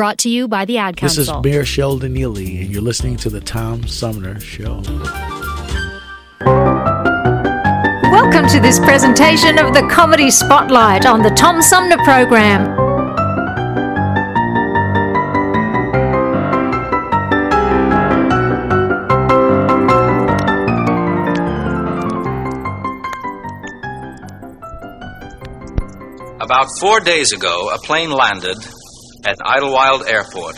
Brought to you by the Ad Council. This is Mayor Sheldon Neely, and you're listening to the Tom Sumner Show. Welcome to this presentation of the Comedy Spotlight on the Tom Sumner Program. About four days ago, a plane landed at Idlewild Airport.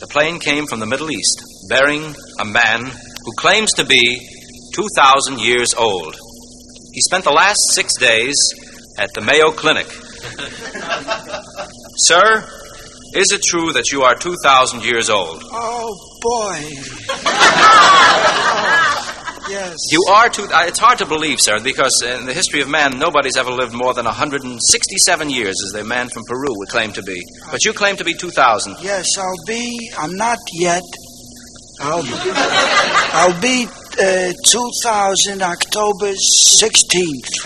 The plane came from the Middle East, bearing a man who claims to be 2,000 years old. He spent the last six days at the Mayo Clinic. Sir, is it true that you are 2,000 years old? Oh, boy. yes. You are two. Uh, it's hard to believe, sir, because in the history of man, nobody's ever lived more than 167 years, as the man from Peru would claim to be. But you claim to be 2,000. Yes, I'll be. I'm not yet. I'll, I'll be uh, 2000 October 16th.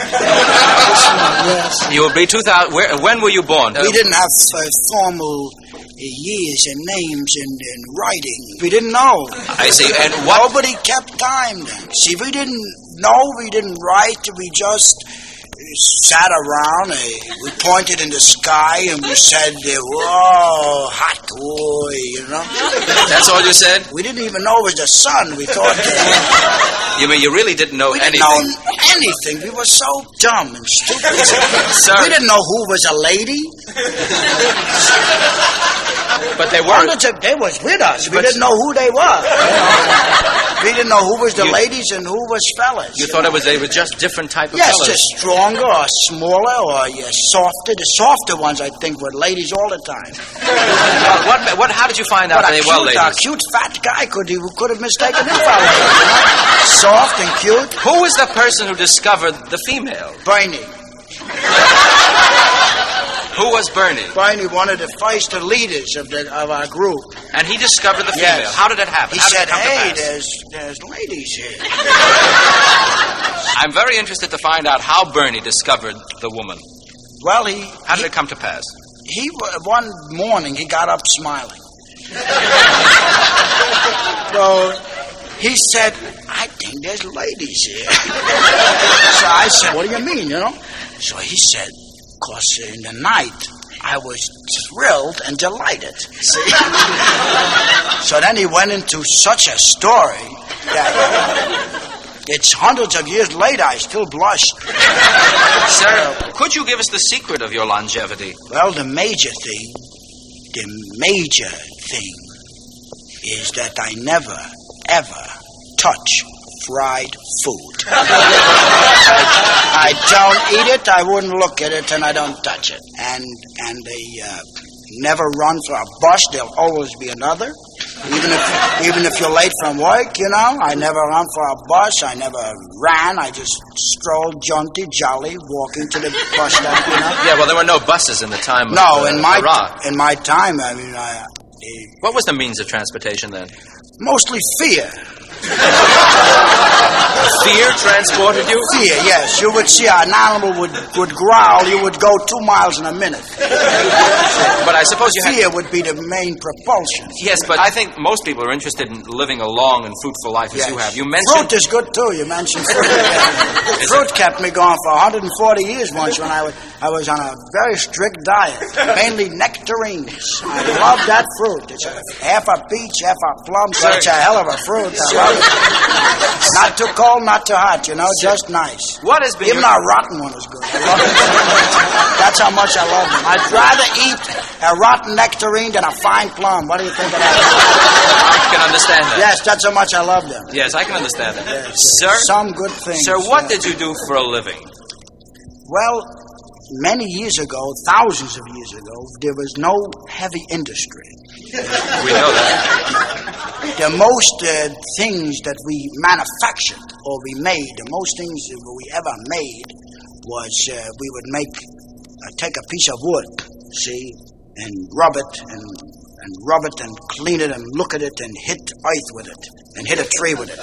yes. You will be 2,000. Where, when were you born? We didn't have uh, formal years and names and, and writing. We didn't know. I see. And what? Nobody kept time then. See, we didn't know, we didn't write, we just uh, sat around, we pointed in the sky and we said, whoa, hot boy, you know? That's all you said? We didn't even know it was the sun. We thought uh, You mean you really didn't know anything. we didn't anything? know anything. We were so dumb and stupid. Sir. We didn't know who was a lady. But they were. They was with us. We But- didn't know who they were. we didn't know who was the You- ladies and who was fellas. You thought it was they were just different type of Yes, fellas. just stronger or smaller or softer. The softer ones, I think, were ladies all the time. What, what, how did you find out they cute, were a ladies? cute fat guy could he could have mistaken him for a lady. Soft and cute. Who was the person who discovered the female? Bernie. Who was Bernie? Bernie, one of the first leaders of the of our group. And he discovered the female. Yes. How did it happen? He How said, it come to "Hey, there's there's ladies here." I'm very interested to find out how Bernie discovered the woman. Well, he How did it come to pass? he one morning he got up smiling. so he said, "I think there's ladies here." so I said, "What do you mean?" You know. So he said, "Cause in the night." I was thrilled and delighted. See? so then he went into such a story that it's hundreds of years later I still blush. Sir, could you give us the secret of your longevity? Well, the major thing, the major thing is that I never, ever touch fried food. I, don't eat it, I wouldn't look at it, and I don't touch it. And and they uh, never run for a bus, there'll always be another. Even if even if you're late from work, you know, I never run for a bus, I never ran, I just strolled jaunty, jolly, walking to the bus stop, you know. Yeah, well, there were no buses in the time of No, in my Iraq. in my time, I mean, I, What was the means of transportation then? mostly fear. Fear transported you? Fear, yes. You would see an animal would, would growl, you would go two miles in a minute. But I suppose you had. Fear would be the main propulsion. Yes, but I think most people are interested in living a long and fruitful life as Yes. you have. You mentioned. Fruit is good too. You mentioned fruit. fruit kept me going for 140 years once when I was I was on a very strict diet, mainly nectarines. I love that fruit. It's a, half a peach, half a plum. It's a hell of a fruit. I love it. Not too cold, not too hot. You know, just nice. What has been Even your- a rotten one is good. I love it. That's how much I love them. I'd rather eat a rotten nectarine than a fine plum. What do you think of that? I can understand that. Yes, that's how much I love them. Yes, I can understand that. Sir, Some good things. sir, what did you do for a living? Well, many years ago, thousands of years ago, there was no heavy industry. We know that. The most uh, things that we manufactured or we made, the most things that we ever made was uh, we would make, uh, take a piece of wood, see, and rub it and, and rub it and clean it and look at it and hit earth with it and hit a tree with it.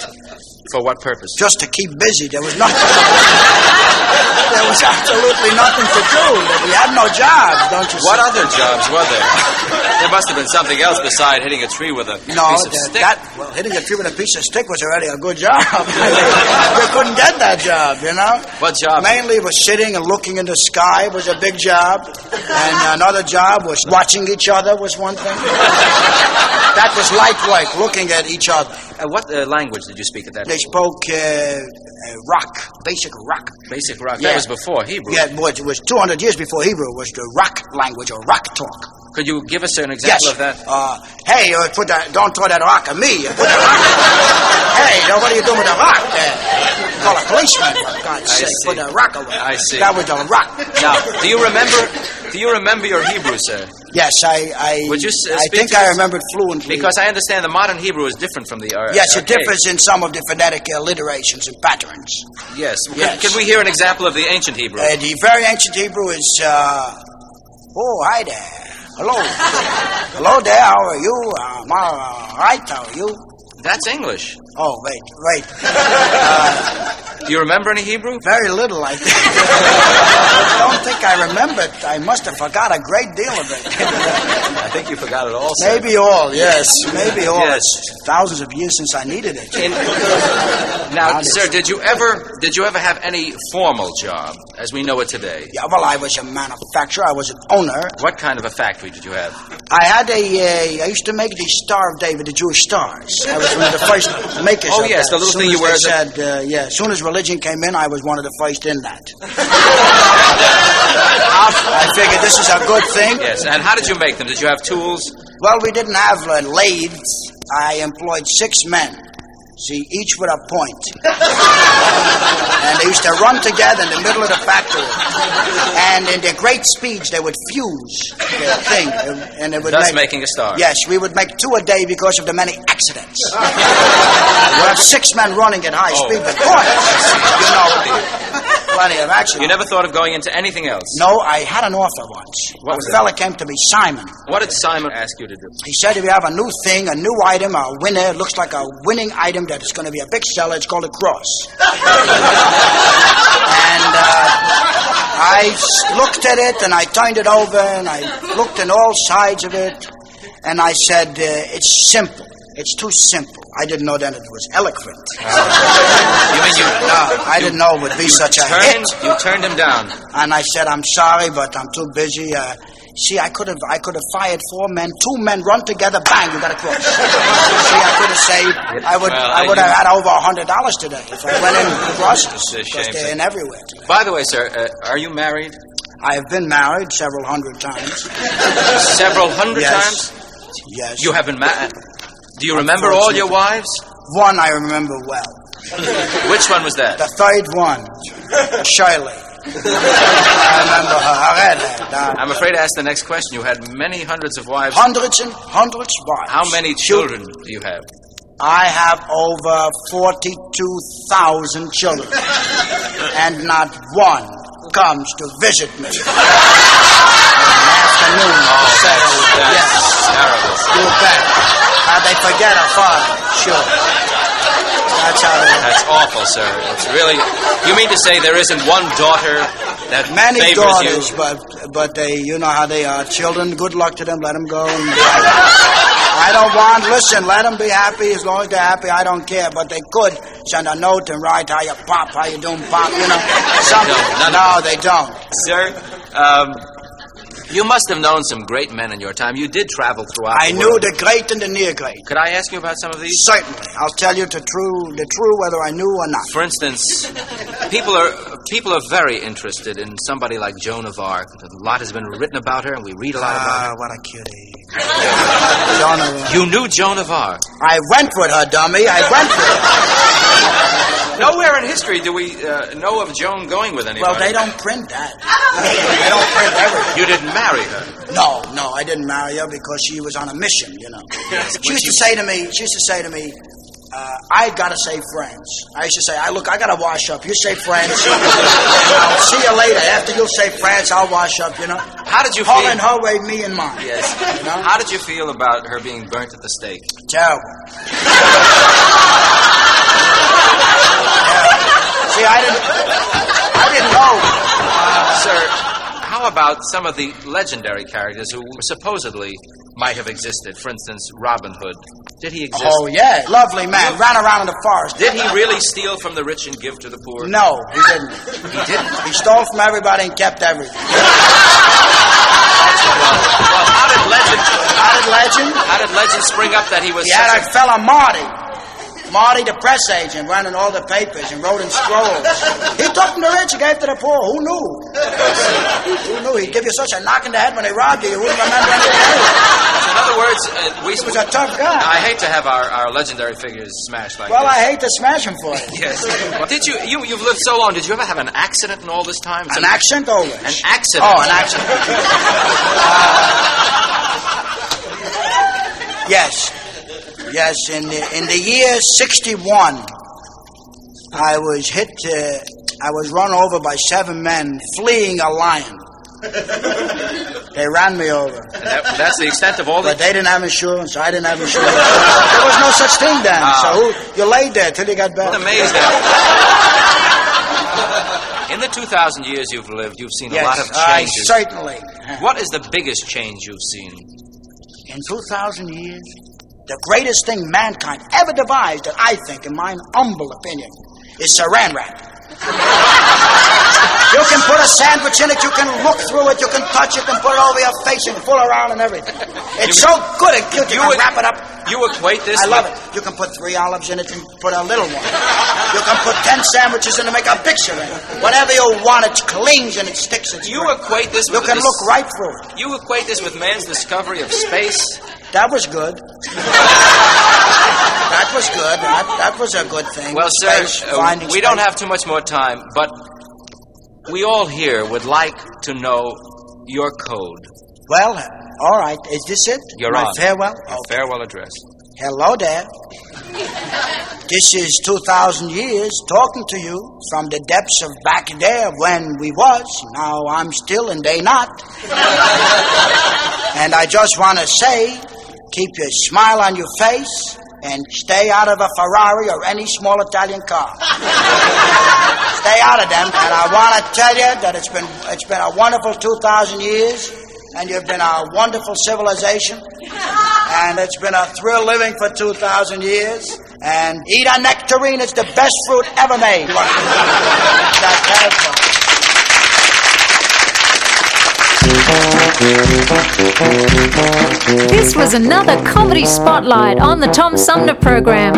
For what purpose? Just to keep busy. There was nothing. there was absolutely nothing to do. We had no jobs, don't you see? What other jobs were there? there must have been something else beside hitting a tree with a No, piece of that, stick. that well, hitting a tree with a piece of stick was already a good job. we couldn't get that job, you know. What job? Mainly was sitting and looking in the sky was a big job, and another job was watching each other was one thing. that was light work, looking at each other. Uh, what uh, language did you speak at that They spoke uh, uh, rock, basic rock. Basic rock. Yeah. That was before Hebrew. Yeah, it was, it was 200 years before Hebrew was the rock language or rock talk. Could you give us an example yes. of that? Uh, hey, uh, put that, don't throw that rock at me. Uh, rock. hey, now what are you doing with the rock there? Call a policeman, for God's sake. Put that rock away. I see. That was the rock. Now, do you remember? Do you remember your Hebrew, sir? Yes, I. I Would you uh, I think I remembered fluently. Because I understand the modern Hebrew is different from the. Uh, yes, it archaic. differs in some of the phonetic alliterations and patterns. Yes. Yes. Can, can we hear an example of the ancient Hebrew? Uh, the very ancient Hebrew is. Uh, oh, hi there. Hello. Hello there. How are you? Uh, I'm all right. How are you? That's English. Oh, wait, wait. Do you remember any Hebrew? Very little, I think. I don't think I remember it. I must have forgot a great deal of it. I think you forgot it all. sir. Maybe all, yes. Maybe all. Yes. It's thousands of years since I needed it. In- now, Honest. sir, did you ever did you ever have any formal job as we know it today? Yeah, well, I was a manufacturer. I was an owner. What kind of a factory did you have? I had a. Uh, I used to make the Star of David, the Jewish stars. I was one of the first makers. Oh, of yes, the little thing you wear they as a- Said, uh, yeah, as soon as religion came in, I was one of the first in that. I figured this is a good thing. Yes. And how did you make them? Did you have tools? Well, we didn't have uh, lathes. I employed six men. See, each with a point. and they used to run together in the middle of the factory. And in their great speeds, they would fuse the thing. And it would Thus make, making a star. Yes, we would make two a day because of the many accidents. we have six men running at high Oh. speed, but boy, you know, plenty of accidents. You never thought of going into anything else? No, I had an offer once. What a was fella came to me, Simon. What did Simon ask you to do? He said if you have a new thing, a new item, a winner, it looks like a winning item that is going to be a big seller, it's called a cross. and uh, I looked at it and I turned it over and I looked on all sides of it and I said, uh, it's simple. It's too simple. I didn't know that it was eloquent. You mean you? No, I didn't know it would be such a hit. You turned him down. And I said, I'm sorry, but I'm too busy. Uh, see, I could have I could have fired four men. Two men run together, bang, you got a cross. see, I could have saved. I would Well, I I- would have had over a hundred dollars today if I went in with crosses. It's a Because shame, they're in everywhere. By the way, sir, uh, are you married? I have been married several hundred times. Several hundred Yes. times? Yes. You have been married. Do you remember all your wives? One I remember well. Which one was that? The third one, Shirley. I remember her. Arele. I'm afraid to ask the next question. You had many hundreds of wives. Hundreds and hundreds of wives. How many children do you have? I have over 42,000 children, and not one comes to visit me. Afternoon, say, That's yes, terrible. you bet. Uh, they forget a father, sure. That's how they That's awful, sir. It's really. You mean to say there isn't one daughter that Many favors daughters, you? but but they, you know how they are. Children, good luck to them. Let them go. And I don't want. Listen, let them be happy as long as they're happy. I don't care. But they could send a note and write how you pop, how you doing, pop. You know, something. No, no, they don't. Sir, um, you must have known some great men in your time. You did travel throughout I the knew the great and the near great. Could I ask you about some of these? Certainly, I'll tell you the true, the true whether I knew or not. For instance, people are people are very interested in somebody like Joan of Arc. A lot has been written about her, and we read a lot about her. Ah, what a cutie. Joan of- You knew Joan of Arc. I went with her, dummy. I went with her. Nowhere in history do we uh, know of Joan going with anybody. Well, they don't print that. They don't print everything. You didn't marry her. No, no, I didn't marry her because she was on a mission, you know. She used to say to me, she used to say to me, uh, I gotta say France. I used to say, I look, I gotta wash up. You say France. I'll see you later. After you say France, I'll wash up, you know. How did you Her feel? in her way, me in mine. Yes. You know? How did you feel about her being burnt at the stake? Terrible. Yeah. See, I didn't, I didn't know. How about some of the legendary characters who supposedly might have existed? For instance, Robin Hood. Did he exist? Oh, yeah. Lovely man. Ran around in the forest. Did he really steal from the rich and give to the poor? No, he didn't. He didn't. He stole from everybody and kept everything. Well, how did legend? How did legend? How did legend spring up that he was He had such a fella, Marty. Marty, the press agent, running all the papers and wrote in scrolls. He took from the rich and gave to the poor. Who knew? Who knew? He'd give you such a knock in the head when they robbed you, you wouldn't remember anything. In other words, uh, we He was a tough guy. I hate to have our, our legendary figures smashed like that. Well, this. I hate to smash him for you. Yes. Well, did you, you? You've lived so long. Did you ever have an accident in all this time? An accent over. An accident. Oh, an accident. yes. Yes, in the, in the year 61, I was hit, uh, I was run over by seven men fleeing a lion. They ran me over. That, that's the extent of all the. But they didn't have insurance, I didn't have insurance. there was no such thing then. Ah. So who, you laid there till you got back. I'm. In the 2,000 years you've lived, you've seen Yes, a lot of I changes. certainly. What is the biggest change you've seen? In 2,000 years, the greatest thing mankind ever devised, that I think, in my humble opinion, is saran wrap. you can put a sandwich in it, you can look through it, you can touch it, you can put it over your face and fool around and everything. It's so good and cute, you, You can wrap it up. You equate this I love it. You can put three olives in it and put a little one. You can put ten sandwiches in to make a picture in it. Whatever you want, it clings and it sticks. It's You great. equate this You can this- look right through it. You equate this with man's discovery of space? That was good. that was good. That, that was a good thing. Well, sir, uh, we don't have too much more time, but we all here would like to know your code, Well, all right. Is this it? Your My Honor. farewell. your farewell address. Hello there. This is 2,000 years talking to you from the depths of back there when we was. Now I'm still and they not. and I just want to say, keep your smile on your face and stay out of a Ferrari or any small Italian car. stay out of them. And I want to tell you that it's been, it's been a wonderful 2,000 years and you've been a wonderful civilization. And it's been a thrill living for 2,000 years. And eat a nectarine, it's the best fruit ever made. That- This was another comedy spotlight on the Tom Sumner program.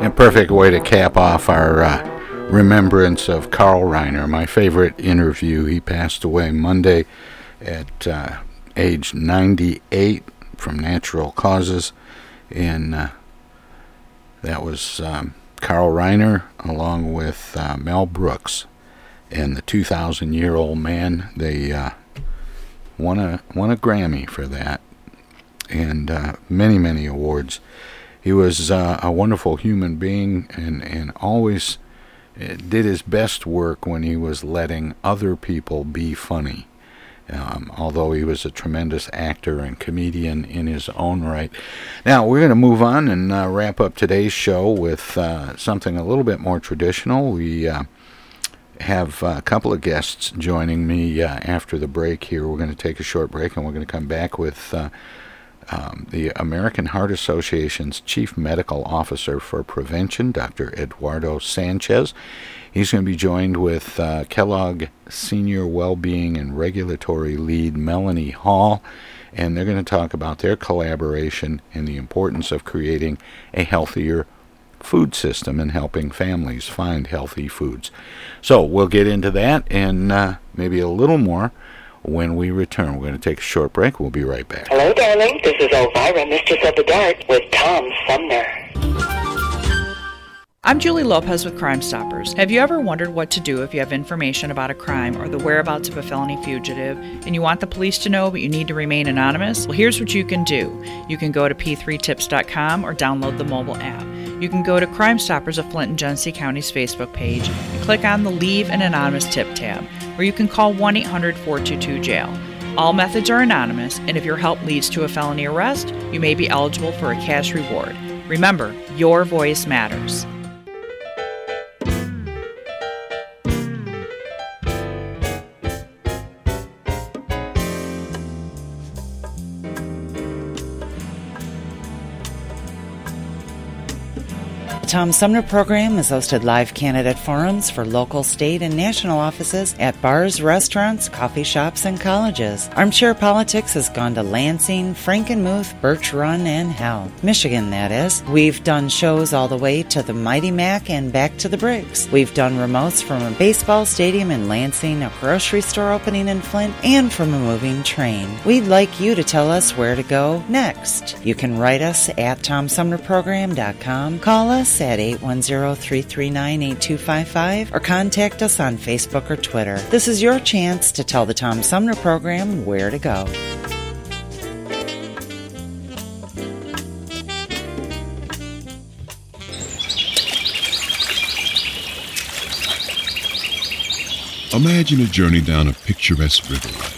A perfect way to cap off our uh, remembrance of Carl Reiner, my favorite interview. He passed away Monday at uh, age 98 from natural causes, and uh, that was um, Carl Reiner along with uh, Mel Brooks and the 2,000 year old man. They uh, won a won a Grammy for that, and uh, many many awards. he was uh, a wonderful human being and, and always did his best work when he was letting other people be funny. Um, although he was a tremendous actor and comedian in his own right. Now, we're going to move on and uh, wrap up today's show with uh, something a little bit more traditional. We uh, have a couple of guests joining me uh, after the break here. We're going to take a short break and we're going to come back with. Um, the American Heart Association's Chief Medical Officer for Prevention, Dr. Eduardo Sanchez. He's going to be joined with uh, Kellogg Senior Wellbeing and Regulatory Lead Melanie Hart, and they're going to talk about their collaboration and the importance of creating a healthier food system and helping families find healthy foods. So we'll get into that and uh, maybe a little more when we return. We're going to take a short break. We'll be right back. Hello, darling. This is Elvira, Mistress of the Dark, with Tom Sumner. I'm Julie Lopez with Crime Stoppers. Have you ever wondered what to do if you have information about a crime or the whereabouts of a felony fugitive and you want the police to know but you need to remain anonymous? Well, here's what you can do. You can go to p3tips.com or download the mobile app. You can go to Crime Stoppers of Flint and Genesee County's Facebook page and click on the Leave an Anonymous Tip tab, or you can call 1 800 422 jail. All methods are anonymous, and if your help leads to a felony arrest, you may be eligible for a cash reward. Remember, your voice matters. Tom Sumner program has hosted live candidate forums for local, state, and national offices at bars, restaurants, coffee shops, and colleges. Armchair Politics has gone to Lansing, Frankenmuth, Birch Run, and Hell, Michigan, that is. We've done shows all the way to the Mighty Mac and back to the Bricks. We've done remotes from a baseball stadium in Lansing, a grocery store opening in Flint, and from a moving train. We'd like you to tell us where to go next. You can write us at TomSumnerProgram.com, call us at 810-339-8255 or contact us on Facebook or Twitter. This is your chance to tell the Tom Sumner program where to go. Imagine a journey down a picturesque river.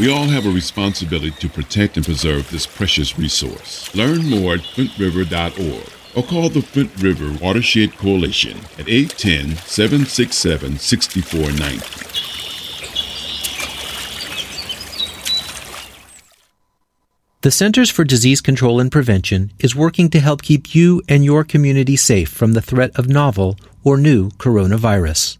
We all have a responsibility to protect and preserve this precious resource. Learn more at flintriver.org or call the Flint River Watershed Coalition at 810 767 6490. The Centers for Disease Control and Prevention is working to help keep you and your community safe from the threat of novel or new coronavirus.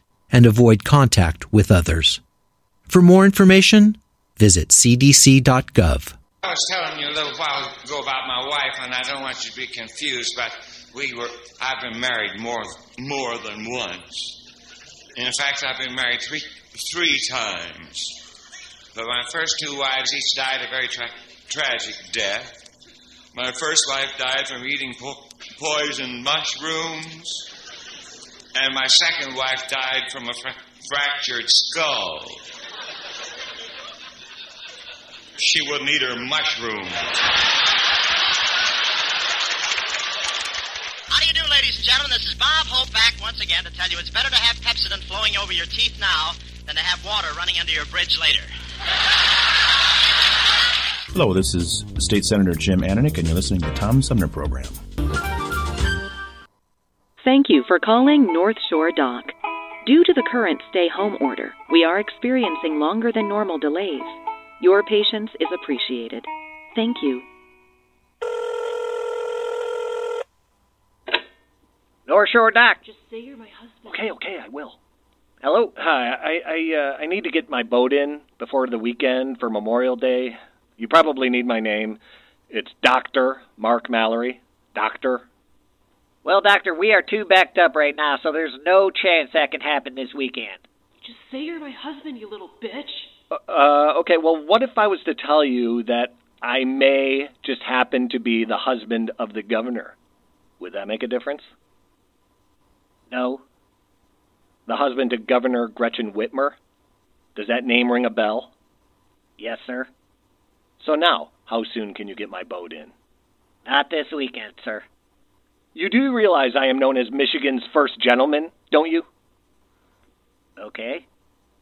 and avoid contact with others. For more information, visit cdc.gov. I was telling you a little while ago about my wife, and I don't want you to be confused, but we were I've been married more more than once. In fact, I've been married three three times. But my first two wives each died a very tra- tragic death. My first wife died from eating po- poisoned mushrooms, and my second wife died from a fra- fractured skull. She wouldn't eat her mushrooms. How do you do, ladies and gentlemen? This is Bob Hope back once again to tell you it's better to have Pepsodent flowing over your teeth now than to have water running under your bridge later. Hello, this is State Senator Jim Ananich, and you're listening to the Tom Sumner Program. Thank you for calling North Shore Dock. Due to the current stay home order, we are experiencing longer than normal delays. Your patience is appreciated. Thank you. North Shore Dock. Just say you're my husband. Okay, okay, I will. Hello. Hi. I I uh, I need to get my boat in before the weekend for Memorial Day. You probably need my name. It's Doctor Marc Mallory. Doctor. Well, Doctor, we are too backed up right now, so there's no chance that can happen this weekend. Just say you're my husband, you little bitch. Uh, okay. Well, what if I was to tell you that I may just happen to be the husband of the governor? Would that make a difference? No. The husband to Governor Gretchen Whitmer? Does that name ring a bell? Yes, sir. So now, how soon can you get my boat in? Not this weekend, sir. You do realize I am known as Michigan's first gentleman, don't you? Okay.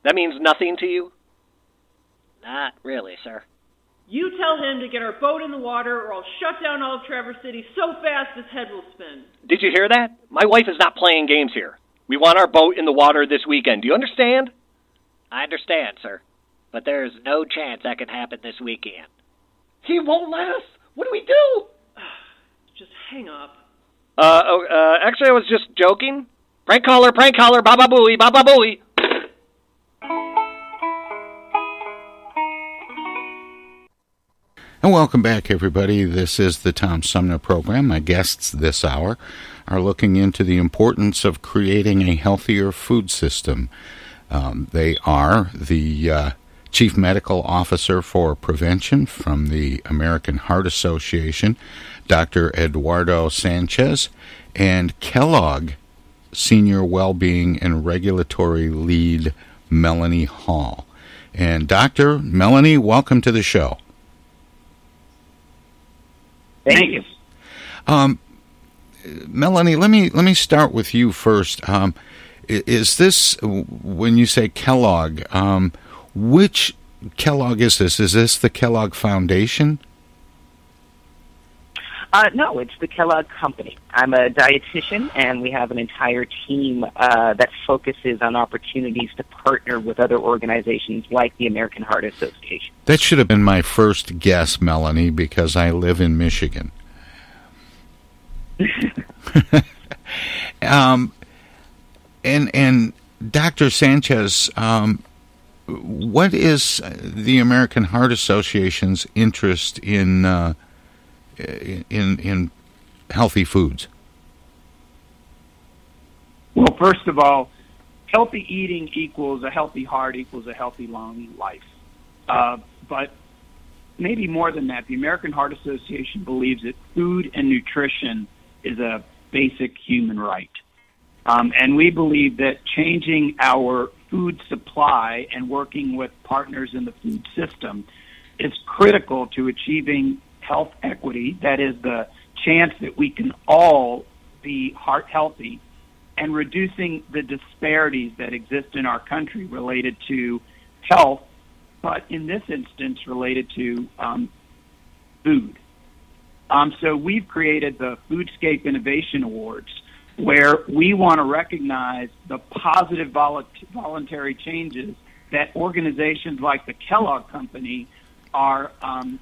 That means nothing to you? Not really, sir. You tell him to get our boat in the water, or I'll shut down all of Traverse City so fast his head will spin. Did you hear that? My wife is not playing games here. We want our boat in the water this weekend. Do you understand? I understand, sir. But there's no chance that can happen this weekend. He won't let us. What do we do? Just hang up. Uh, oh, uh, actually, I was just joking. Prank caller, prank caller, baba booey, baba booey. And welcome back, everybody. This is the Tom Sumner program. My guests this hour are looking into the importance of creating a healthier food system. Um, they are the uh, Chief Medical Officer for Prevention from the American Heart Association, Dr. Eduardo Sanchez, and Kellogg Senior Wellbeing and Regulatory Lead, Melanie Hart. And Dr. Melanie, welcome to the show. Thank you. Um, Melanie, let me let me start with you first. Um, is this when you say Kellogg? Um, which Kellogg is this? Is this the Kellogg Foundation? Uh, no, it's the Kellogg Company. I'm a dietitian, and we have an entire team uh, that focuses on opportunities to partner with other organizations like the American Heart Association. That should have been my first guess, Melanie, because I live in Michigan. um, and and Dr. Sanchez, um, what is the American Heart Association's interest in uh, in in healthy foods? Well, first of all, healthy eating equals a healthy heart equals a healthy long life. Uh, but maybe more than that, the American Heart Association believes that food and nutrition is a basic human right. Um, and we believe that changing our food supply and working with partners in the food system is critical to achieving health equity. That is the chance that we can all be heart healthy and reducing the disparities that exist in our country related to health, but in this instance related to um, food. Um, so we've created the Foodscape Innovation Awards, where we want to recognize the positive vol- voluntary changes that organizations like the Kellogg Company are um,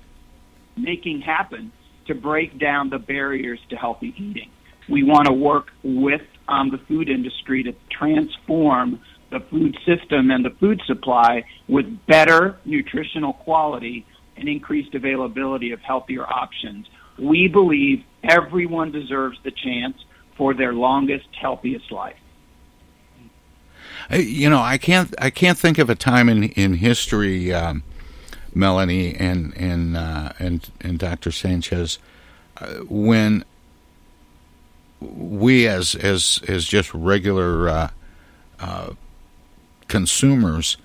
making happen to break down the barriers to healthy eating. We want to work with um, the food industry to transform the food system and the food supply with better nutritional quality and increased availability of healthier options. We believe everyone deserves the chance for their longest, healthiest life. You know, I can't I can't think of a time in in history, um, Melanie and and uh, and and Dr. Sanchez, uh, when we as as as just regular uh, uh, consumers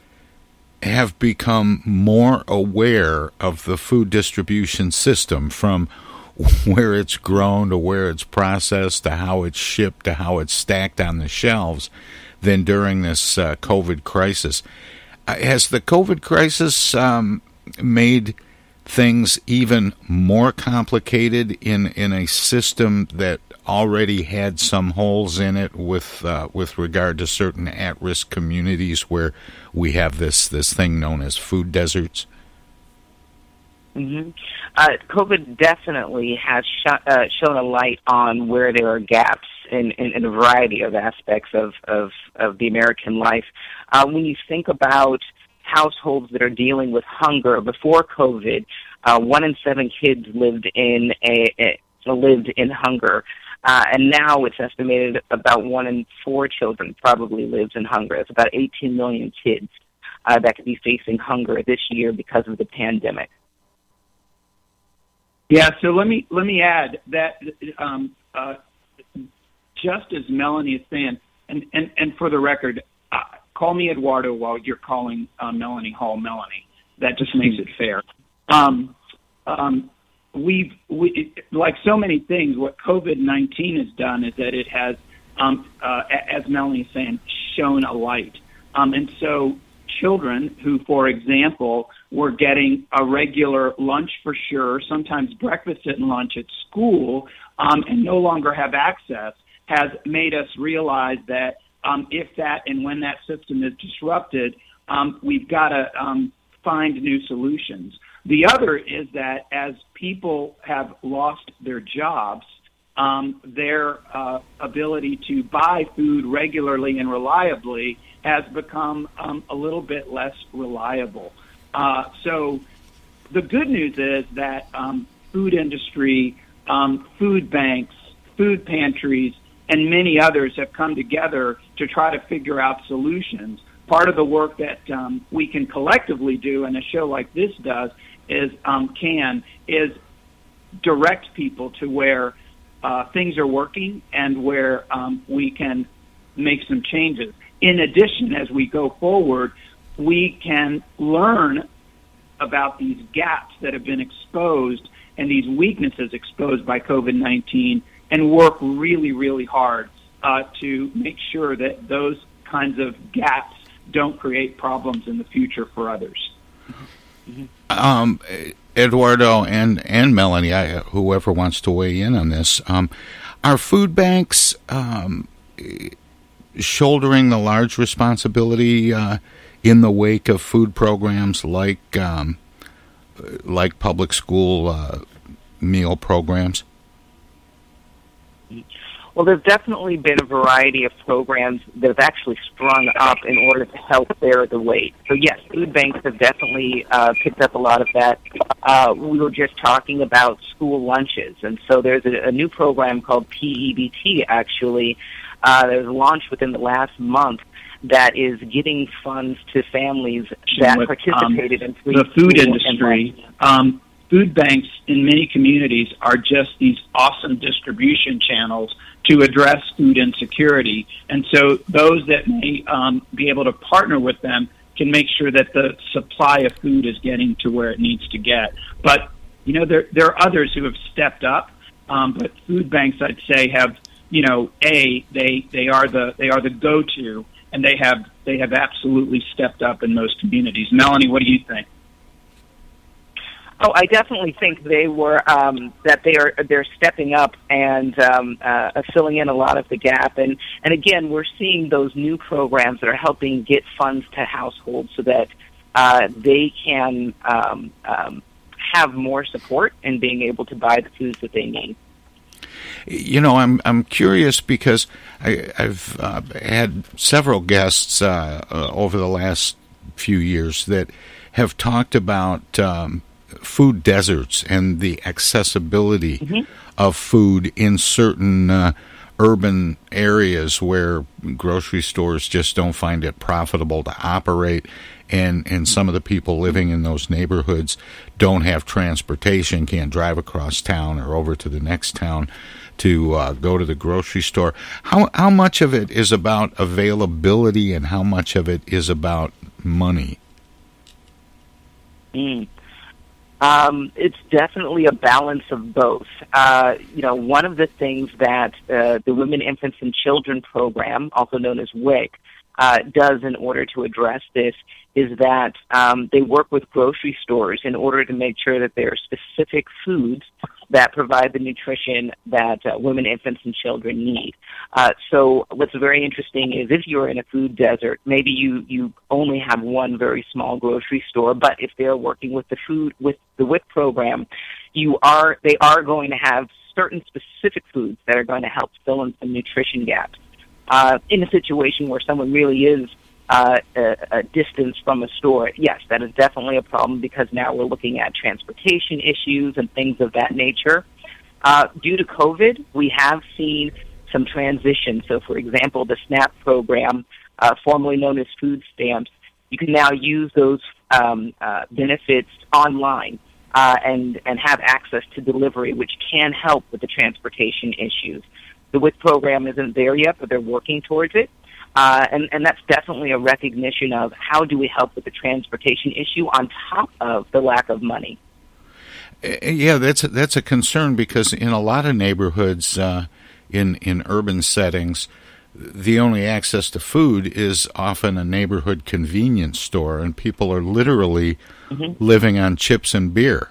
have become more aware of the food distribution system from where it's grown to where it's processed to how it's shipped to how it's stacked on the shelves than during this uh, COVID crisis. Uh, has the COVID crisis um, made things even more complicated in in a system that already had some holes in it with uh, with regard to certain at risk communities where we have this this thing known as food deserts? Mm-hmm. Uh, COVID definitely has sh- uh, shown a light on where there are gaps in, in, in a variety of aspects of, of, of the American life. Uh, when you think about households that are dealing with hunger before COVID, uh, one in seven kids lived in a, a lived in hunger. Uh, and now it's estimated about one in four children probably lives in hunger. It's about 18 million kids uh, that could be facing hunger this year because of the pandemic. Yeah, so let me let me add that um, uh, just as Melanie is saying, and and, and for the record, uh, call me Eduardo while you're calling uh, Melanie Hart Melanie. That just makes it fair. Um, um, we've we, like so many things. What COVID nineteen has done is that it has, um, uh, as Melanie is saying, shown a light. Um, and so children who, for example, were getting a regular lunch for sure, sometimes breakfast and lunch at school, um, and no longer have access, has made us realize that um, if that and when that system is disrupted, um, we've got to um, find new solutions. The other is that as people have lost their jobs, um, their uh, ability to buy food regularly and reliably has become um, a little bit less reliable. Uh, so the good news is that um, food industry, um, food banks, food pantries, and many others have come together to try to figure out solutions. Part of the work that um, we can collectively do, and a show like this does, is um, can is direct people to where uh, things are working and where um, we can make some changes. In addition, as we go forward, we can learn about these gaps that have been exposed and these weaknesses exposed by COVID 19 and work really, really hard uh, to make sure that those kinds of gaps don't create problems in the future for others. Mm-hmm. Um, Eduardo and and Melanie, I, whoever wants to weigh in on this, um, are food banks um, shouldering the large responsibility uh, in the wake of food programs like um, like public school uh, meal programs? Well, there's definitely been a variety of programs that have actually sprung up in order to help bear the weight. So yes, food banks have definitely uh, picked up a lot of that. Uh, we were just talking about school lunches, and so there's a, a new program called PEBT actually uh, that was launched within the last month that is giving funds to families that With, participated um, in free the food industry. Um, food banks in many communities are just these awesome distribution channels to address food insecurity. And so those that may um, be able to partner with them can make sure that the supply of food is getting to where it needs to get. But you know, there there are others who have stepped up, um, but food banks, I'd say, have you know, a they they are the they are the go to, and they have they have absolutely stepped up in most communities. Melanie, what do you think? Oh, I definitely think they were um, that they are they're stepping up and um, uh, filling in a lot of the gap. And and again, we're seeing those new programs that are helping get funds to households so that uh, they can um, um, have more support in being able to buy the foods that they need. You know, I'm I'm curious because I, have uh, had several guests uh, uh, over the last few years that have talked about um, food deserts and the accessibility mm-hmm. of food in certain uh, urban areas where grocery stores just don't find it profitable to operate and and some of the people living in those neighborhoods don't have transportation can't drive across town or over to the next town to uh, go to the grocery store how how much of it is about availability and how much of it is about money mm. Um, it's definitely a balance of both. Uh, you know, one of the things that uh, the Women, Infants, and Children program, also known as WIC, uh, does in order to address this is that um, they work with grocery stores in order to make sure that there are specific foods that provide the nutrition that uh, women, infants, and children need. Uh, so what's very interesting is if you're in a food desert, maybe you, you only have one very small grocery store, but if they're working with the food, with the WIC program, you are, they are going to have certain specific foods that are going to help fill in some nutrition gaps. Uh, in a situation where someone really is uh, a, a distance from a store, yes, that is definitely a problem because now we're looking at transportation issues and things of that nature. Uh, due to COVID, we have seen some transition. So, for example, the SNAP program, uh, formerly known as food stamps, you can now use those um, uh, benefits online uh, and and have access to delivery, which can help with the transportation issues. The WIC program isn't there yet, but they're working towards it. Uh, and, and that's definitely a recognition of how do we help with the transportation issue on top of the lack of money. Uh, yeah, that's a, that's a concern because in a lot of neighborhoods, uh, in in urban settings, the only access to food is often a neighborhood convenience store, and people are literally mm-hmm. living on chips and beer.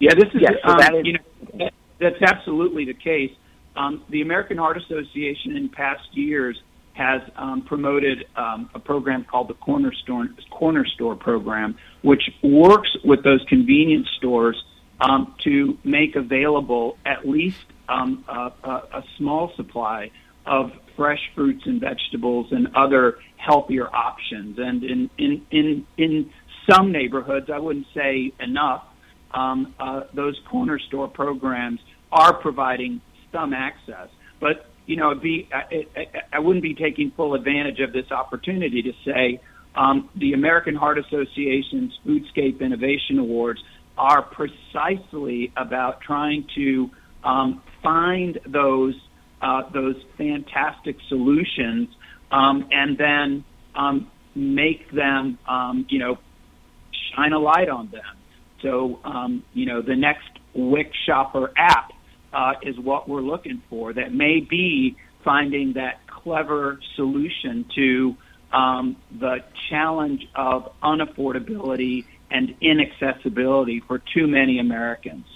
Yeah, this is, so um, is you know that's absolutely the case. Um, the American Heart Association in past years has um, promoted um, a program called the Corner Store, Corner Store Program, which works with those convenience stores um, to make available at least um, a, a, small supply of fresh fruits and vegetables and other healthier options. And in in in, in some neighborhoods, I wouldn't say enough. Um, uh, those corner store programs are providing some access. But you know, be I, I wouldn't be taking full advantage of this opportunity to say um, the American Heart Association's Foodscape Innovation Awards are precisely about trying to um, find those uh, those fantastic solutions um, and then um, make them, um, you know, shine a light on them. So, um, you know, the next WIC Shopper app uh, is what we're looking for. That may be finding that clever solution to um, the challenge of unaffordability and inaccessibility for too many Americans.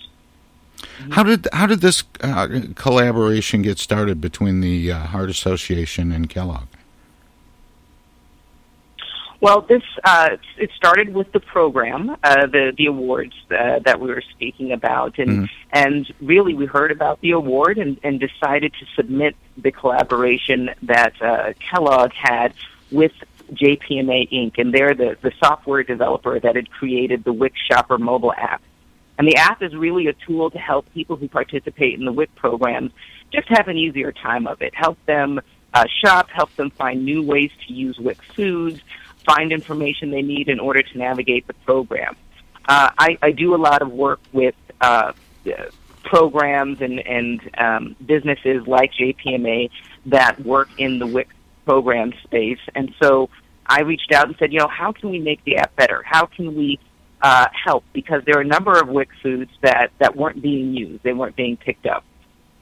How did how did this uh, collaboration get started between the uh, Heart Association and Kellogg? Well, this uh, it started with the program, uh, the the awards uh, that we were speaking about, and mm-hmm. and really we heard about the award and, and decided to submit the collaboration that uh, Kellogg had with JPMA Inc. and they're the the software developer that had created the WIC Shopper mobile app. And the app is really a tool to help people who participate in the WIC programs just have an easier time of it. Help them uh, shop, help them find new ways to use WIC foods, find information they need in order to navigate the program. Uh, I, I do a lot of work with uh, programs and, and um, businesses like JPMA that work in the WIC program space. And so I reached out and said, you know, how can we make the app better? How can we uh, help? Because there are a number of WIC foods that, that weren't being used, they weren't being picked up.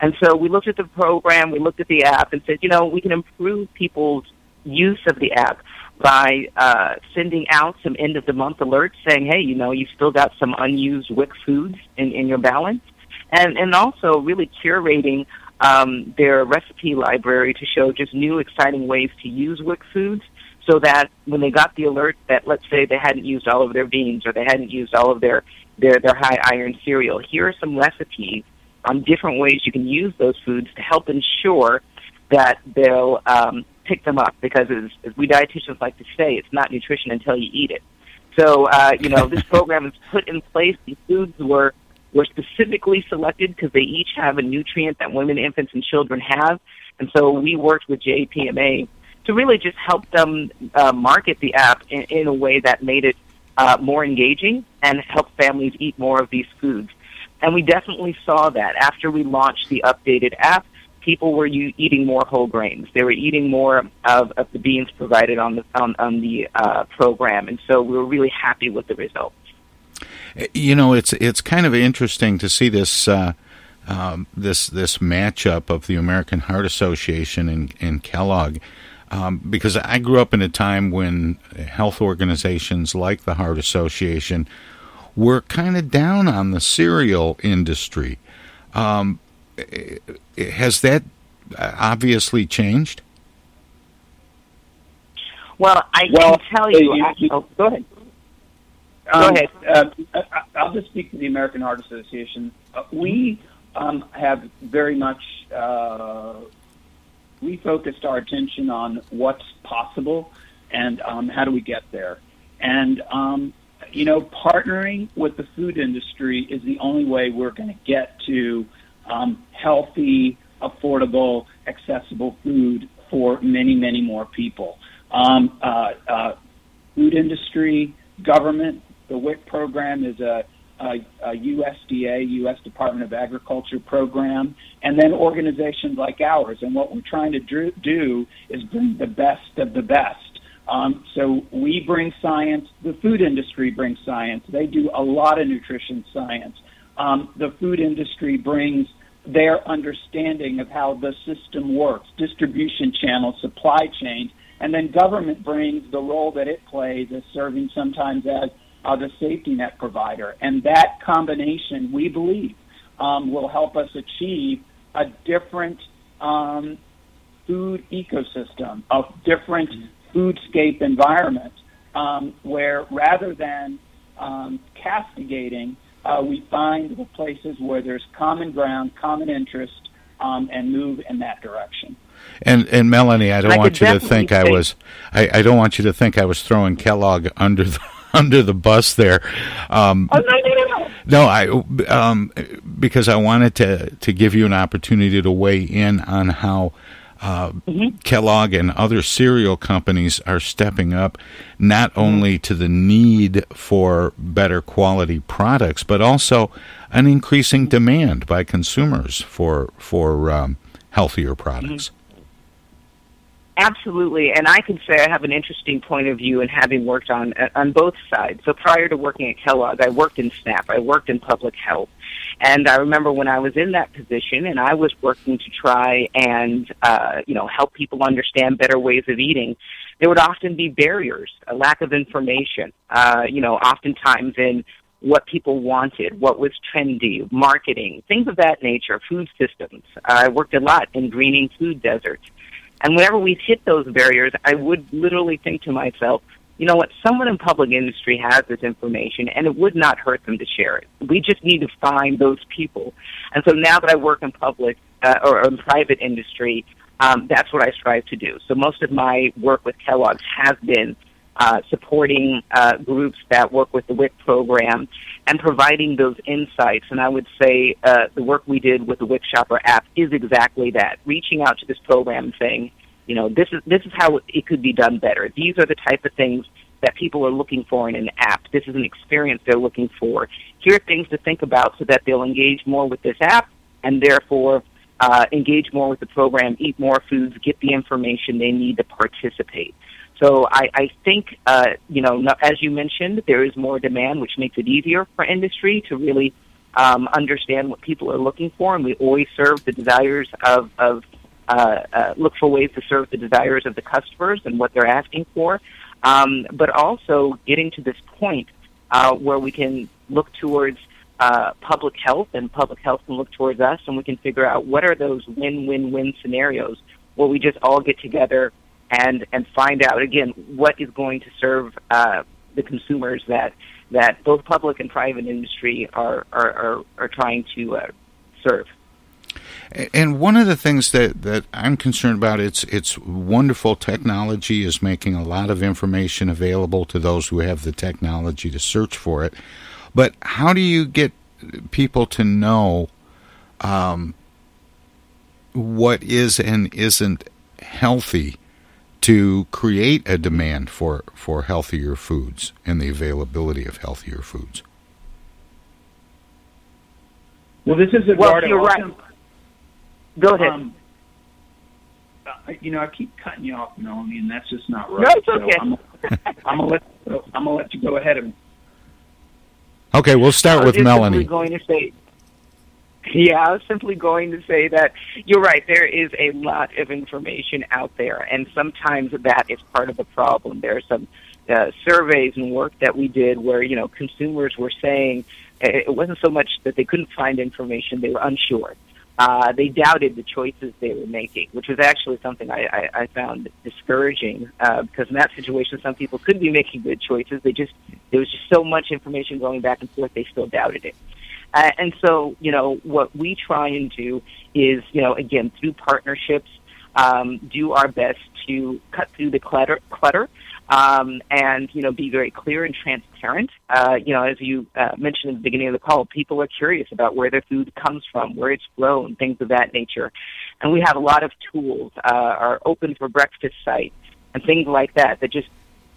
And so we looked at the program, we looked at the app, and said, you know, we can improve people's use of the app by uh, sending out some end of the month alerts saying, hey, you know, you've still got some unused WIC foods in, in your balance. And, and also really curating um, their recipe library to show just new exciting ways to use WIC foods so that when they got the alert that let's say they hadn't used all of their beans or they hadn't used all of their, their, their high iron cereal, here are some recipes on different ways you can use those foods to help ensure that they'll um, pick them up because, as, as we dietitians like to say, it's not nutrition until you eat it. So, uh, you know, this program is put in place. These foods were were specifically selected because they each have a nutrient that women, infants, and children have. And so we worked with JPMA to really just help them uh, market the app in, in a way that made it uh, more engaging and help families eat more of these foods. And we definitely saw that after we launched the updated app people were eating more whole grains. They were eating more of, of the beans provided on the on, on the uh, program, and so we were really happy with the results. You know, it's it's kind of interesting to see this uh, um, this this matchup of the American Heart Association and, and Kellogg. Um, because I grew up in a time when health organizations like the Heart Association were kind of down on the cereal industry. Um, has that obviously changed? Well, I Well, can tell you. you- you- oh, go ahead. Um, ahead. Uh, I- I'll just speak to the American Heart Association. Uh, we um, have very much uh, refocused our attention on what's possible and um, how do we get there. And um, you know, partnering with the food industry is the only way we're going to get to um, healthy, affordable, accessible food for many, many more people. Um, uh, uh, food industry, government, the WIC program is a, a, a USDA, U.S. Department of Agriculture program, and then organizations like ours. And what we're trying to do is bring the best of the best. Um, so we bring science. The food industry brings science. They do a lot of nutrition science. Um, the food industry brings their understanding of how the system works, distribution channels, supply chains, and then government brings the role that it plays as serving sometimes as uh, the safety net provider. And that combination, we believe, um, will help us achieve a different um, food ecosystem, a different foodscape environment, um, where rather than um, castigating, uh, we find the places where there's common ground, common interest, um, and move in that direction. And and Melanie, I don't I want you to think I was I, I don't want you to think I was throwing Kellogg under the under the bus there. Um, Oh, no, no, no, no. no, I um, because I wanted to to give you an opportunity to weigh in on how uh, Kellogg and other cereal companies are stepping up, not only to the need for better quality products, but also an increasing demand by consumers for for um, healthier products. Absolutely, and I can say I have an interesting point of view in having worked on on both sides. So prior to working at Kellogg, I worked in SNAP. I worked in public health, and I remember when I was in that position, and I was working to try and uh, you know help people understand better ways of eating. There would often be barriers, a lack of information. Uh, you know, oftentimes in what people wanted, what was trendy, marketing, things of that nature, food systems. I worked a lot in greening food deserts. And whenever we hit those barriers, I would literally think to myself, you know what, someone in public industry has this information and it would not hurt them to share it. We just need to find those people. And so now that I work in public uh, or in private industry, um, that's what I strive to do. So most of my work with Kellogg's has been uh, supporting uh, groups that work with the WIC program and providing those insights. And I would say uh, the work we did with the WIC Shopper app is exactly that: reaching out to this program and saying, you know, this is this is how it could be done better. These are the type of things that people are looking for in an app. This is an experience they're looking for. Here are things to think about so that they'll engage more with this app and therefore uh, engage more with the program, eat more foods, get the information they need to participate. So I, I think, uh, you know, as you mentioned, there is more demand, which makes it easier for industry to really um, understand what people are looking for, and we always serve the desires of, of uh, uh, look for ways to serve the desires of the customers and what they're asking for, um, but also getting to this point uh, where we can look towards uh, public health, and public health can look towards us, and we can figure out what are those win-win-win scenarios where we just all get together and and find out again what is going to serve uh, the consumers that that both public and private industry are are are, are trying to uh, serve. And one of the things that, that I'm concerned about, it's it's wonderful technology is making a lot of information available to those who have the technology to search for it. But how do you get people to know um, what is and isn't healthy to create a demand for, for healthier foods and the availability of healthier foods? Well, this is Well, Eduardo. you're right. Also, Go ahead. Um, uh, you know, I keep cutting you off, Melanie, and that's just not right. No, it's okay. So I'm, I'm gonna let I'm gonna let you go ahead and Okay, we'll start I was with just Melanie. simply going to say, Yeah, I was simply going to say that you're right. There is a lot of information out there, and sometimes that is part of the problem. There are some uh, surveys and work that we did where you know consumers were saying it wasn't so much that they couldn't find information; they were unsure. Uh, they doubted the choices they were making, which was actually something I, I, I found discouraging uh, because in that situation, some people could be making good choices. They just there was just so much information going back and forth, they still doubted it. Uh, and so, you know, what we try and do is, you know, again, through partnerships, um, do our best to cut through the clutter, clutter um, and, you know, be very clear and transparent. Uh, you know, as you uh, mentioned at the beginning of the call, people are curious about where their food comes from, where it's grown, things of that nature. And we have a lot of tools, uh, our open for breakfast site and things like that that just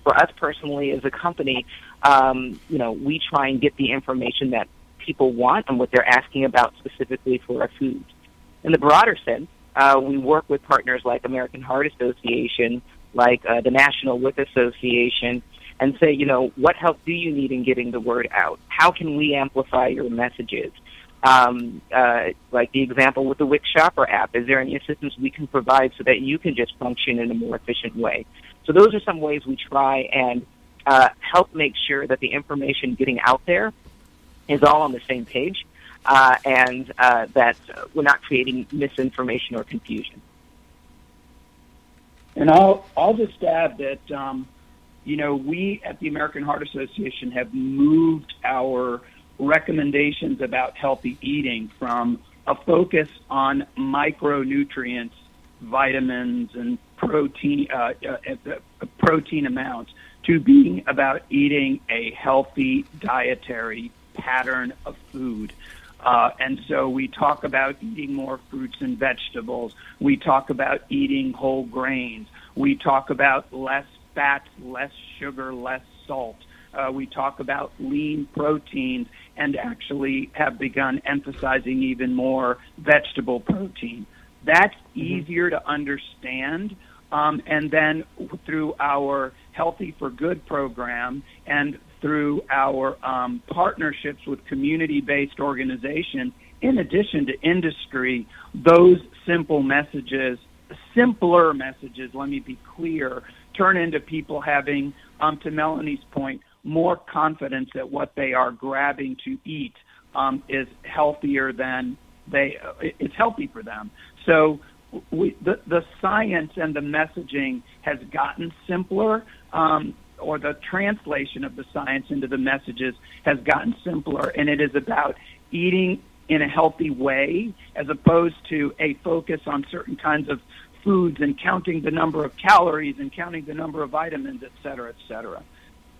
for us personally as a company, um, you know, we try and get the information that people want and what they're asking about specifically for our food. In the broader sense, uh, we work with partners like American Heart Association, like uh, the National WIC Association, and say, you know, what help do you need in getting the word out? How can we amplify your messages? Um, uh, like the example with the WIC Shopper app, is there any assistance we can provide so that you can just function in a more efficient way? So those are some ways we try and uh, help make sure that the information getting out there is all on the same page, uh, and uh, that we're not creating misinformation or confusion. And I'll I'll just add that um, you know we at the American Heart Association have moved our recommendations about healthy eating from a focus on micronutrients, vitamins, and protein uh, uh, uh, protein amounts to being about eating a healthy dietary pattern of food. Uh, and so we talk about eating more fruits and vegetables. We talk about eating whole grains. We talk about less fat, less sugar, less salt. Uh, we talk about lean proteins and actually have begun emphasizing even more vegetable protein. That's mm-hmm. easier to understand. Um, and then through our Healthy for Good program and through our um, partnerships with community-based organizations, in addition to industry, those simple messages, simpler messages, let me be clear, turn into people having, um, to Melanie's point, more confidence that what they are grabbing to eat um, is healthier than they, uh, it's healthy for them. So we, the, the science and the messaging has gotten simpler. Um, or the translation of the science into the messages has gotten simpler, and it is about eating in a healthy way as opposed to a focus on certain kinds of foods and counting the number of calories and counting the number of vitamins, et cetera, et cetera.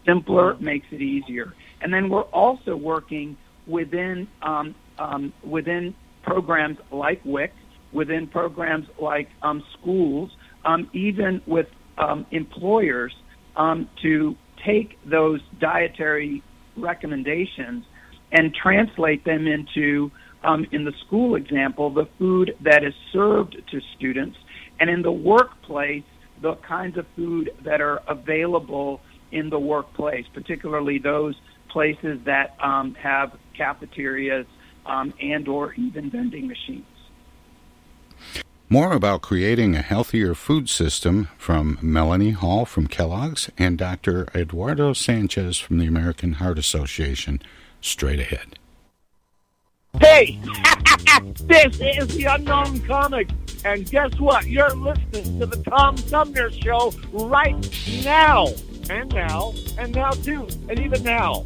Simpler mm-hmm. makes it easier. And then we're also working within um, um, within programs like WIC, within programs like um, schools, um, even with um, employers um, to take those dietary recommendations and translate them into, um, in the school example, the food that is served to students, and in the workplace, the kinds of food that are available in the workplace, particularly those places that um, have cafeterias um, and or even vending machines. More about creating a healthier food system from Melanie Hart from Kellogg's and Dr. Eduardo Sanchez from the American Heart Association straight ahead. Hey, this is the Unknown Comic, and guess what? You're listening to the Tom Sumner Show right now, and now, and now too, and even now.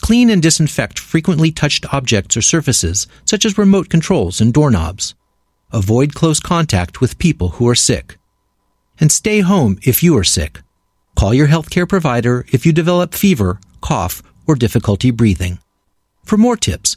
Clean and disinfect frequently touched objects or surfaces, such as remote controls and doorknobs. Avoid close contact with people who are sick. And stay home if you are sick. Call your healthcare provider if you develop fever, cough, or difficulty breathing. For more tips,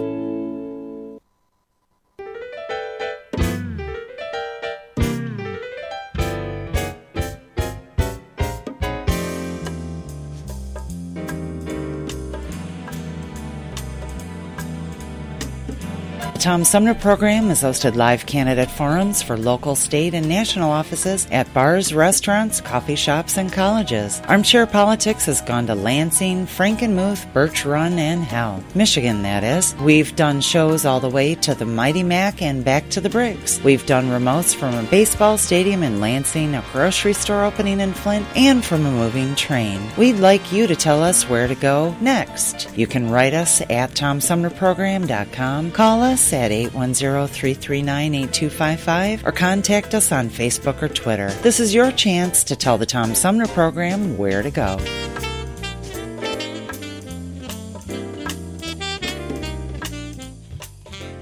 Tom Sumner program has hosted live candidate forums for local, state, and national offices at bars, restaurants, coffee shops, and colleges. Armchair Politics has gone to Lansing, Frankenmuth, Birch Run, and Hell. Michigan, that is. We've done shows all the way to the Mighty Mac and back to the Bricks. We've done remotes from a baseball stadium in Lansing, a grocery store opening in Flint, and from a moving train. We'd like you to tell us where to go next. You can write us at TomSumnerProgram.com, call us at 810-339-8255 or contact us on Facebook or Twitter. This is your chance to tell the Tom Sumner program where to go.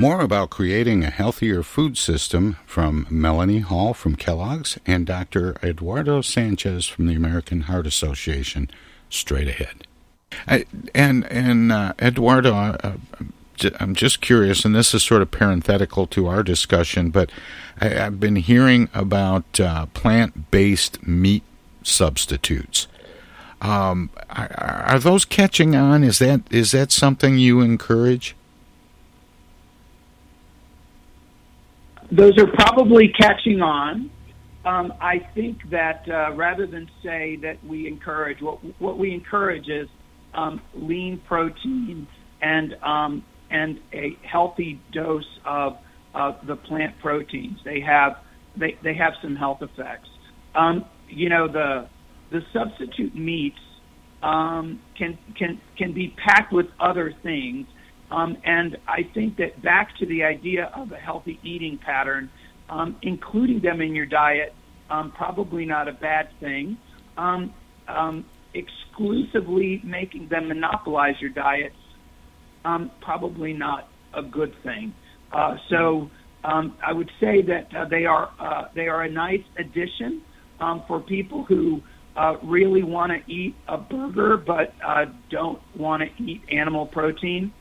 More about creating a healthier food system from Melanie Hart from Kellogg's and Dr. Eduardo Sanchez from the American Heart Association straight ahead. I, and and uh, Eduardo, uh, I'm just curious, and this is sort of parenthetical to our discussion, but I, have been hearing about uh, plant-based meat substitutes. Um, are, are those catching on? Is that is that something you encourage? Those are probably catching on. Um, I think that uh, rather than say that we encourage, what what we encourage is um, lean protein and um, and a healthy dose of the plant proteins. They have they, they have some health effects. Um, you know the the substitute meats um, can can can be packed with other things um, and I think that back to the idea of a healthy eating pattern, um, including them in your diet, um, probably not a bad thing. Um, um, exclusively making them monopolize your diet um, probably not a good thing. Uh, so um, I would say that uh, they are uh, they are a nice addition um, for people who uh, really want to eat a burger but uh, don't want to eat animal protein.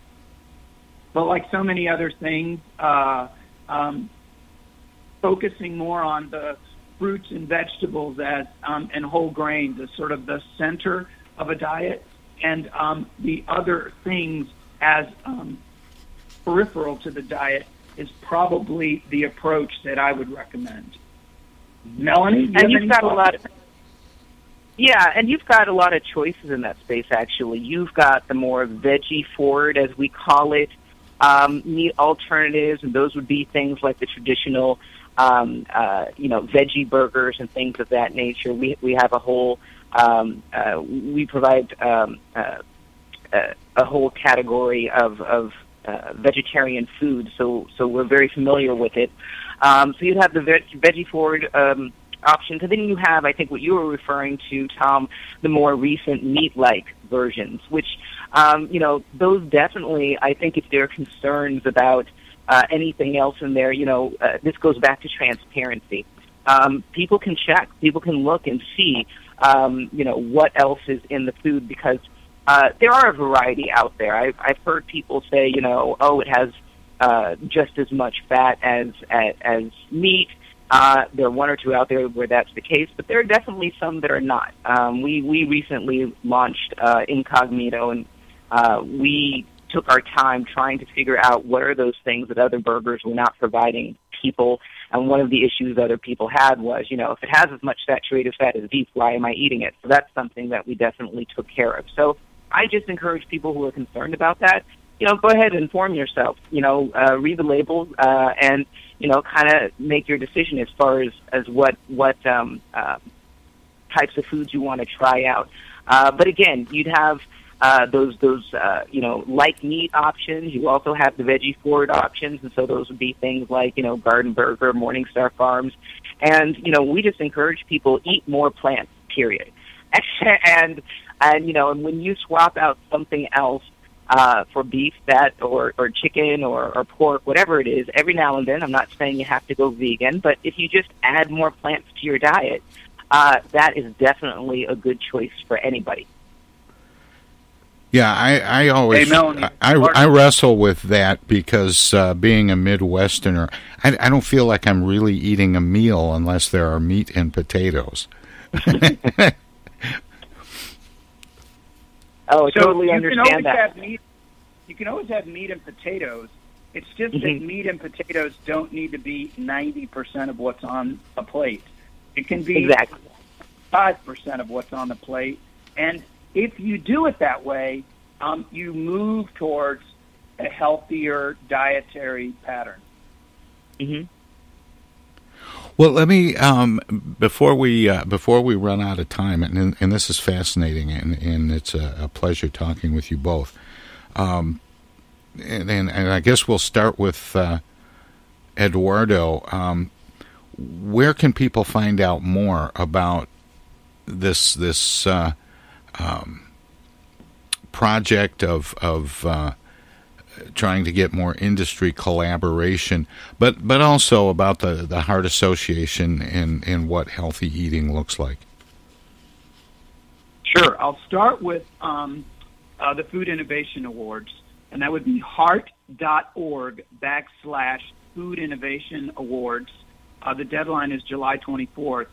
But like so many other things, uh, um, focusing more on the fruits and vegetables as um, and whole grains as sort of the center of a diet, and um, the other things as um, peripheral to the diet is probably the approach that I would recommend. Melanie, you and you've got thoughts? a lot. Of, yeah, and you've got a lot of choices in that space. Actually, you've got the more veggie forward, as we call it, um, meat alternatives, and those would be things like the traditional, um, uh, you know, veggie burgers and things of that nature. We we have a whole. Um, uh, we provide um, uh, uh, a whole category of of uh, vegetarian food, so so we're very familiar with it. Um, so you'd have the veg- veggie forward um, options, and then you have, I think, what you were referring to, Tom, the more recent meat-like versions, which um, you know those definitely. I think if there are concerns about uh, anything else in there, you know, uh, this goes back to transparency. Um, people can check, people can look and see, um, you know, what else is in the food because uh, there are a variety out there. I've, I've heard people say, you know, oh, it has uh, just as much fat as as, as meat. Uh, there are one or two out there where that's the case, but there are definitely some that are not. Um, we we recently launched uh, Incogmeato, and uh, we took our time trying to figure out what are those things that other burgers were not providing people. And one of the issues other people had was, you know, if it has as much saturated fat as beef, why am I eating it? So that's something that we definitely took care of. So I just encourage people who are concerned about that, you know, go ahead and inform yourself. You know, uh, read the labels uh, and you know, kind of make your decision as far as as what what um, uh, types of foods you want to try out. Uh, but again, you'd have uh, those those uh, you know like meat options. You also have the veggie forward options, and so those would be things like you know Garden Burger, Morningstar Farms, and you know we just encourage people eat more plants. Period. and and you know, and when you swap out something else uh, for beef, fat, or or chicken, or, or pork, whatever it is, every now and then, I'm not saying you have to go vegan, but if you just add more plants to your diet, uh, that is definitely a good choice for anybody. Yeah, I, I always Hey, Melanie. I, I, I wrestle with that because uh, being a Midwesterner, I, I don't feel like I'm really eating a meal unless there are meat and potatoes. Oh, I so totally you understand can always that. Have meat, you can always have meat and potatoes. It's just that Mhm. meat and potatoes don't need to be 90% of what's on a plate. It can be Exactly. 5% of what's on the plate. And if you do it that way, um, you move towards a healthier dietary pattern. hmm Well, let me um, before we uh, before we run out of time, and and this is fascinating, and, and it's a, a pleasure talking with you both. Um, and, and and I guess we'll start with uh, Eduardo. Um, where can people find out more about this this uh, um, project of of uh, trying to get more industry collaboration, but but also about the, the Heart Association and, and what healthy eating looks like. Sure. I'll start with um, uh, the Food Innovation Awards, and that would be heart.org backslash Food Innovation Awards. Uh, the deadline is July 24th.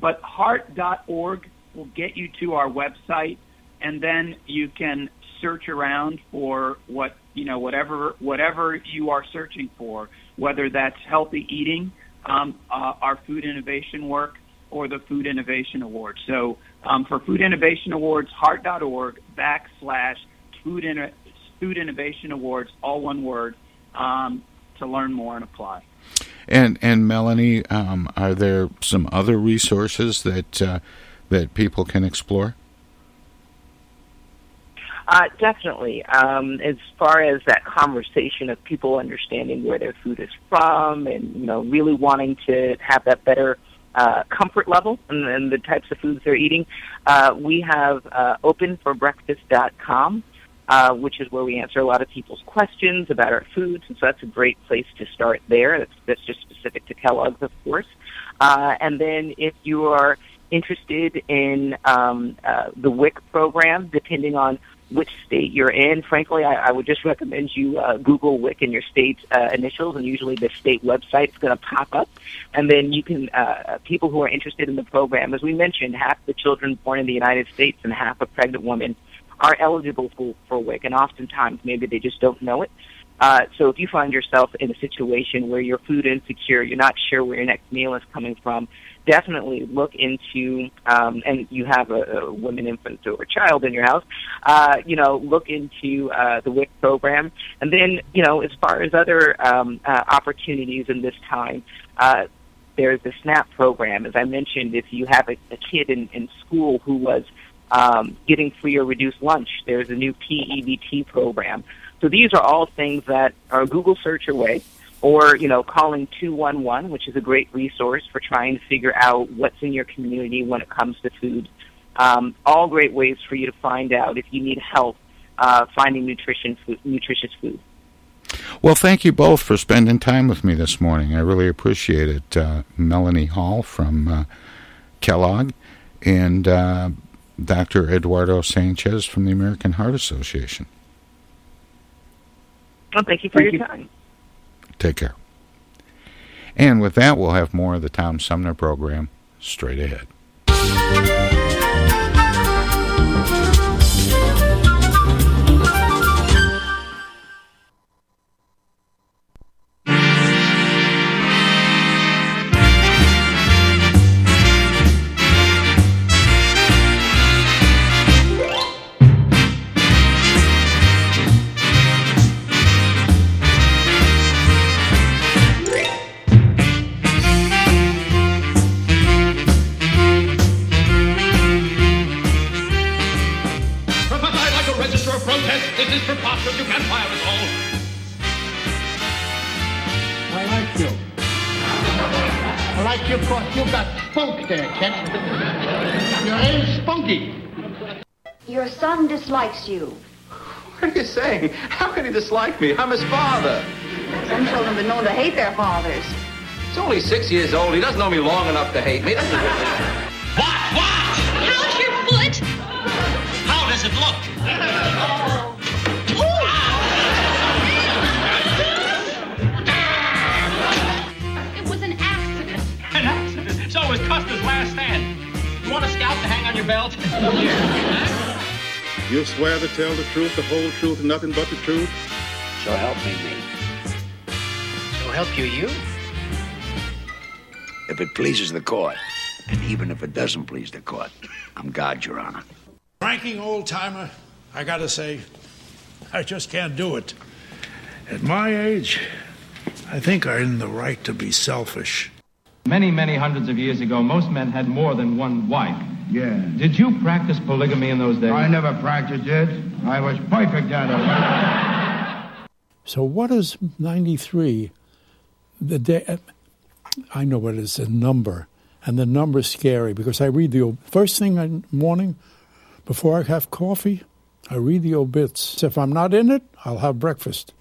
But heart.org will get you to our website, and then you can search around for what you know whatever whatever you are searching for, whether that's healthy eating, um, uh, our food innovation work, or the Food Innovation Awards. So um, for Food Innovation Awards, heart.org backslash Food, Inno- Food Innovation Awards, all one word, um, to learn more and apply. And and Melanie, um, are there some other resources that uh, that people can explore? Uh, definitely. Um, as far as that conversation of people understanding where their food is from and, you know, really wanting to have that better uh, comfort level and, and the types of foods they're eating, uh, we have uh, openforbreakfast.com. uh, which is where we answer a lot of people's questions about our foods. And so that's a great place to start there. That's, that's just specific to Kellogg's, of course. Uh, and then if you are interested in um, uh, the WIC program, depending on which state you're in. Frankly, I, I would just recommend you uh, Google WIC in your state uh, initials, and usually the state website is going to pop up. And then you can, uh, people who are interested in the program, as we mentioned, half the children born in the United States and half of pregnant women are eligible for, for WIC, and oftentimes maybe they just don't know it. Uh, so if you find yourself in a situation where you're food insecure, you're not sure where your next meal is coming from, definitely look into, um, and you have a, a woman, infant, or child in your house, uh, you know, look into uh, the WIC program. And then, you know, as far as other um, uh, opportunities in this time, uh, there's the SNAP program. As I mentioned, if you have a, a kid in, in school who was um, getting free or reduced lunch, there's a new PEBT program. So these are all things that are Google search away or you know calling 211 which is a great resource for trying to figure out what's in your community when it comes to food um, all great ways for you to find out if you need help uh, finding nutrition food, nutritious food well, thank you both for spending time with me this morning. I really appreciate it. Uh, Melanie Hart from uh, Kellogg and uh, Dr. Eduardo Sanchez from the American Heart Association. Well, thank you for thank your you. time. Take care. And with that, we'll have more of the Tom Sumner program straight ahead. Me? I'm his father. Some children have been known to hate their fathers. He's only six years old. He doesn't know me long enough to hate me. What? What? How's your foot? How does it look? It was an accident. An accident? So it was Custer's last stand. You want a scalp to hang on your belt? You'll swear to tell the truth, the whole truth, and nothing but the truth? So help me, me. So help you, you? If it pleases the court, and even if it doesn't please the court, I'm God, Your Honor. Ranking old timer, I gotta say, I just can't do it. At my age, I think I'm in the right to be selfish. Many, many hundreds of years ago, most men had more than one wife. Yeah. Did you practice polygamy in those days? I never practiced it. I was perfect at it. So what is 93? The day I know what it is a number, and the number's scary because I read the first thing in the morning before I have coffee. I read the obits. If I'm not in it, I'll have breakfast.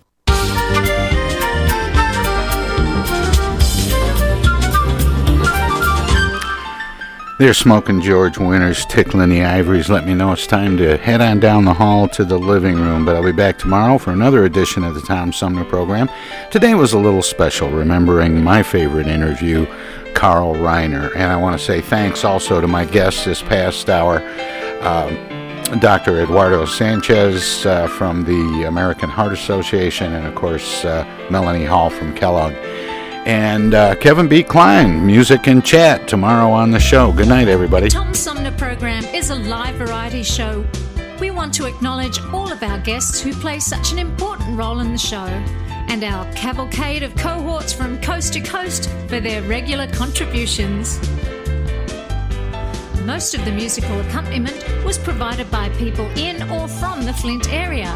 They're smoking George Winters, tickling the ivories. Let me know it's time to head on down the hall to the living room. But I'll be back tomorrow for another edition of the Tom Sumner program. Today was a little special, remembering my favorite interview, Carl Reiner. And I want to say thanks also to my guests this past hour. Uh, Dr. Eduardo Sanchez uh, from the American Heart Association, and of course, uh, Melanie Hart from Kellogg and uh, Kevin B. Klein, music and chat tomorrow on the show. Good night, everybody. Tom Sumner program is a live variety show. We want to acknowledge all of our guests who play such an important role in the show, and our cavalcade of cohorts from coast to coast for their regular contributions. Most of the musical accompaniment was provided by people in or from the Flint area.